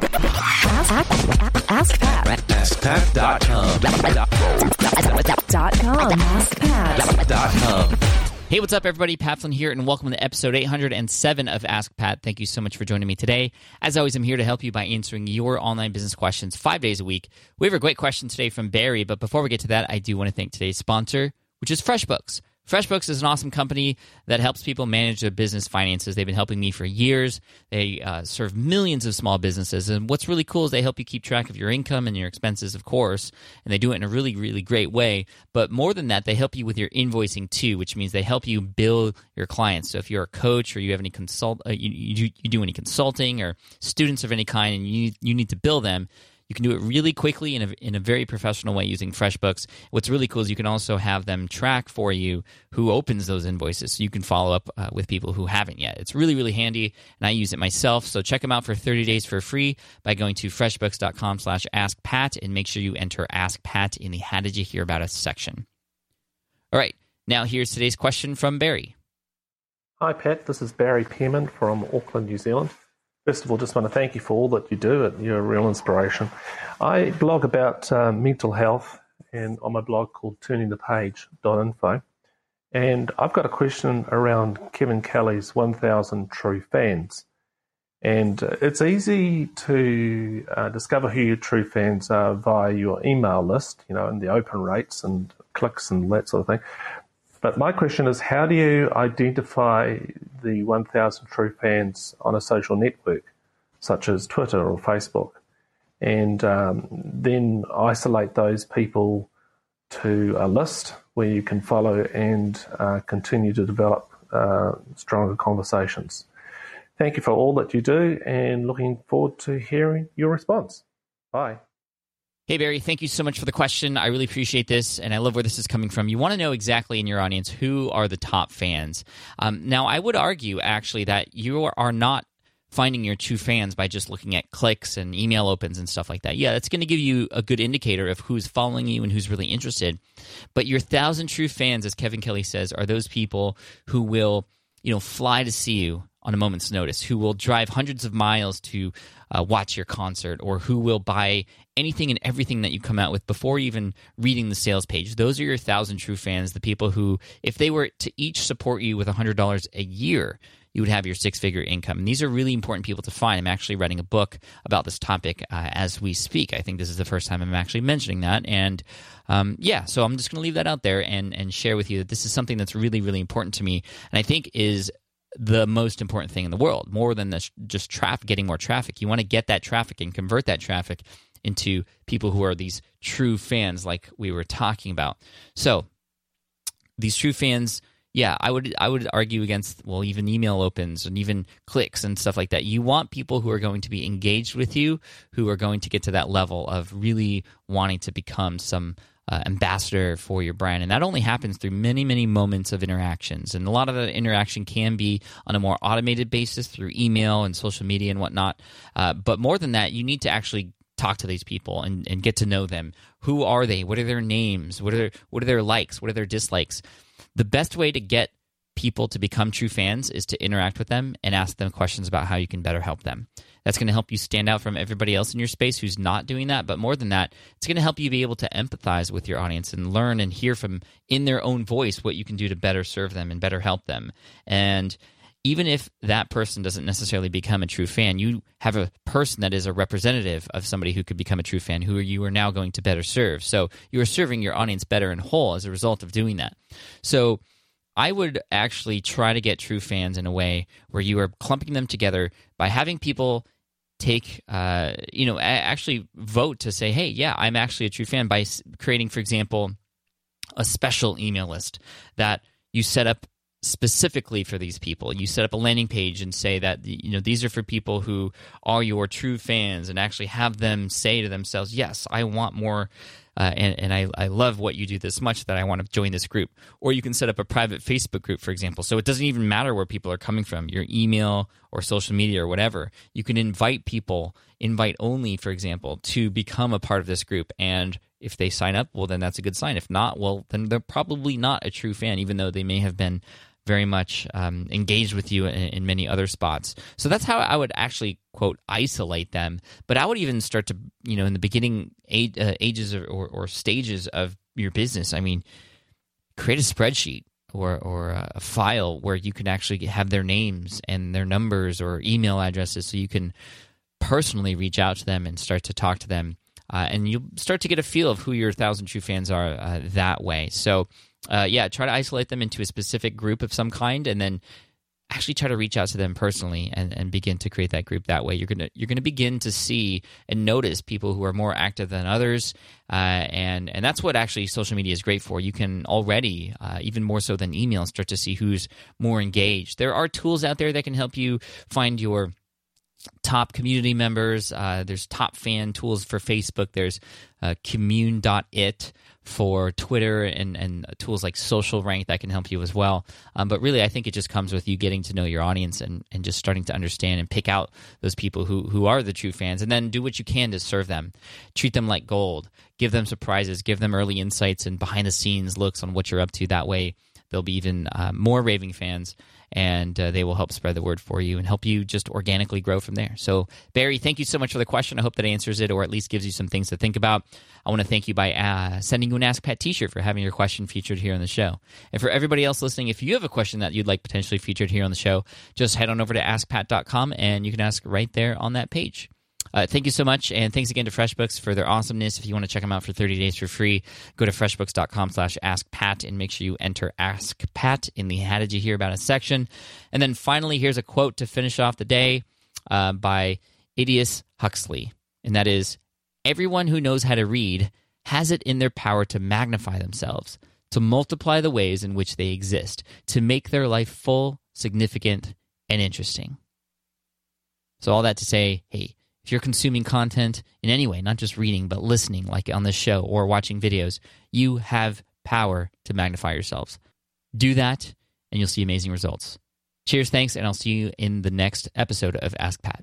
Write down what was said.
Ask, ask, ask Pat. AskPat.com. Dot com. AskPat. Hey, what's up, everybody? Pat Flynn here, and welcome to episode 807 of Ask Pat. Thank you so much for joining me today. As always, I'm here to help you by answering your online business questions five days a week. We have a great question today from Barry, but before we get to that, I do want to thank today's sponsor, which is FreshBooks. FreshBooks is an awesome company that helps people manage their business finances. They've been helping me for years. They uh, serve millions of small businesses. And what's really cool is they help you keep track of your income and your expenses, of course. And they do it in a really, really great way. But more than that, they help you with your invoicing too, which means they help you bill your clients. So if you're a coach or you have any consult, uh, you, you, do, you do any consulting or students of any kind and you, you need to bill them, you can do it really quickly in a, in a very professional way using FreshBooks. What's really cool is you can also have them track for you who opens those invoices so you can follow up uh, with people who haven't yet. It's really, really handy, and I use it myself. So check them out for 30 days for free by going to freshbooks.com slash askpat and make sure you enter Ask Pat in the How Did You Hear About Us section. All right, now here's today's question from Barry. Hi, Pat. This is Barry Pearman from Auckland, New Zealand. First of all, just want to thank you for all that you do. You're a real inspiration. I blog about uh, mental health and on my blog called turningthepage.info. And I've got a question around Kevin Kelly's 1000 True Fans. And uh, it's easy to uh, discover who your true fans are via your email list, you know, and the open rates and clicks and that sort of thing. But my question is how do you identify the 1,000 true fans on a social network, such as Twitter or Facebook, and um, then isolate those people to a list where you can follow and uh, continue to develop uh, stronger conversations? Thank you for all that you do and looking forward to hearing your response. Bye. Hey, Barry, thank you so much for the question. I really appreciate this, and I love where this is coming from. You want to know exactly in your audience who are the top fans. Um, now, I would argue actually that you are not finding your true fans by just looking at clicks and email opens and stuff like that. Yeah, that's going to give you a good indicator of who's following you and who's really interested. But your thousand true fans, as Kevin Kelly says, are those people who will, you know, fly to see you on a moment's notice, who will drive hundreds of miles to uh, watch your concert, or who will buy anything and everything that you come out with before even reading the sales page. Those are your thousand true fans, the people who, if they were to each support you with $100 a year, you would have your six figure income. And these are really important people to find. I'm actually writing a book about this topic uh, as we speak. I think this is the first time I'm actually mentioning that. And um, yeah, so I'm just going to leave that out there and, and share with you that this is something that's really, really important to me. And I think is the most important thing in the world, more than the, just traffic, getting more traffic. You want to get that traffic and convert that traffic into people who are these true fans, like we were talking about. So, these true fans, yeah, I would I would argue against well, even email opens and even clicks and stuff like that. You want people who are going to be engaged with you, who are going to get to that level of really wanting to become some uh, ambassador for your brand. And that only happens through many, many moments of interactions. And a lot of the interaction can be on a more automated basis through email and social media and whatnot. Uh, but more than that, you need to actually talk to these people and, and get to know them. Who are they? What are their names? What are their, what are their likes? What are their dislikes? The best way to get people to become true fans is to interact with them and ask them questions about how you can better help them. That's going to help you stand out from everybody else in your space who's not doing that. But more than that, it's going to help you be able to empathize with your audience and learn and hear from in their own voice what you can do to better serve them and better help them. And even if that person doesn't necessarily become a true fan, you have a person that is a representative of somebody who could become a true fan who you are now going to better serve. So you are serving your audience better and whole as a result of doing that. So I would actually try to get true fans in a way where you are clumping them together by having people take uh, you know actually vote to say hey yeah i'm actually a true fan by creating for example a special email list that you set up specifically for these people you set up a landing page and say that you know these are for people who are your true fans and actually have them say to themselves yes i want more uh, and, and I, I love what you do this much that I want to join this group. Or you can set up a private Facebook group, for example. So it doesn't even matter where people are coming from, your email or social media or whatever. You can invite people, invite only, for example, to become a part of this group. And if they sign up, well, then that's a good sign. If not, well, then they're probably not a true fan, even though they may have been very much um, engaged with you in, in, many other spots. So that's how I would actually quote isolate them. But I would even start to you know in the beginning age, uh, ages or, or, or stages of your business. I mean, create a spreadsheet or or a file where you can actually have their names and their numbers or email addresses, so you can personally reach out to them and start to talk to them. Uh, and you'll start to get a feel of who your thousand true fans are uh, that way. So, uh, yeah, try to isolate them into a specific group of some kind, and then actually try to reach out to them personally and, and begin to create that group that way. You're gonna you're gonna begin to see and notice people who are more active than others uh, and and that's what actually social media is great for. You can already uh, even more so than email start to see who's more engaged. There are tools out there that can help you find your top community members. Uh, there's top fan tools for Facebook. There's uh, commun.it for Twitter and, and tools like Social Rank that can help you as well. Um, but really, I think it just comes with you getting to know your audience and, and just starting to understand and pick out those people who, who are the true fans and then do what you can to serve them. Treat them like gold. Give them surprises. Give them early insights and behind the scenes looks on what you're up to. That way, there'll be even uh, more raving fans and uh, they will help spread the word for you and help you just organically grow from there. So, Barry, thank you so much for the question. I hope that answers it or at least gives you some things to think about. I want to thank you by uh, sending you an Ask Pat t shirt for having your question featured here on the show. And for everybody else listening, if you have a question that you'd like potentially featured here on the show, just head on over to askpat.com and you can ask right there on that page. Uh, thank you so much, and thanks again to FreshBooks for their awesomeness. If you want to check them out for 30 days for free, go to freshbooks.com slash askpat and make sure you enter Ask Pat in the How Did You Hear About It section. And then finally, here's a quote to finish off the day uh, by Aldous Huxley, and that is, Everyone who knows how to read has it in their power to magnify themselves, to multiply the ways in which they exist, to make their life full, significant, and interesting. So, all that to say, hey, if you're consuming content in any way, not just reading, but listening, like on this show or watching videos, you have power to magnify yourselves. Do that, and you'll see amazing results. Cheers, thanks, and I'll see you in the next episode of Ask Pat.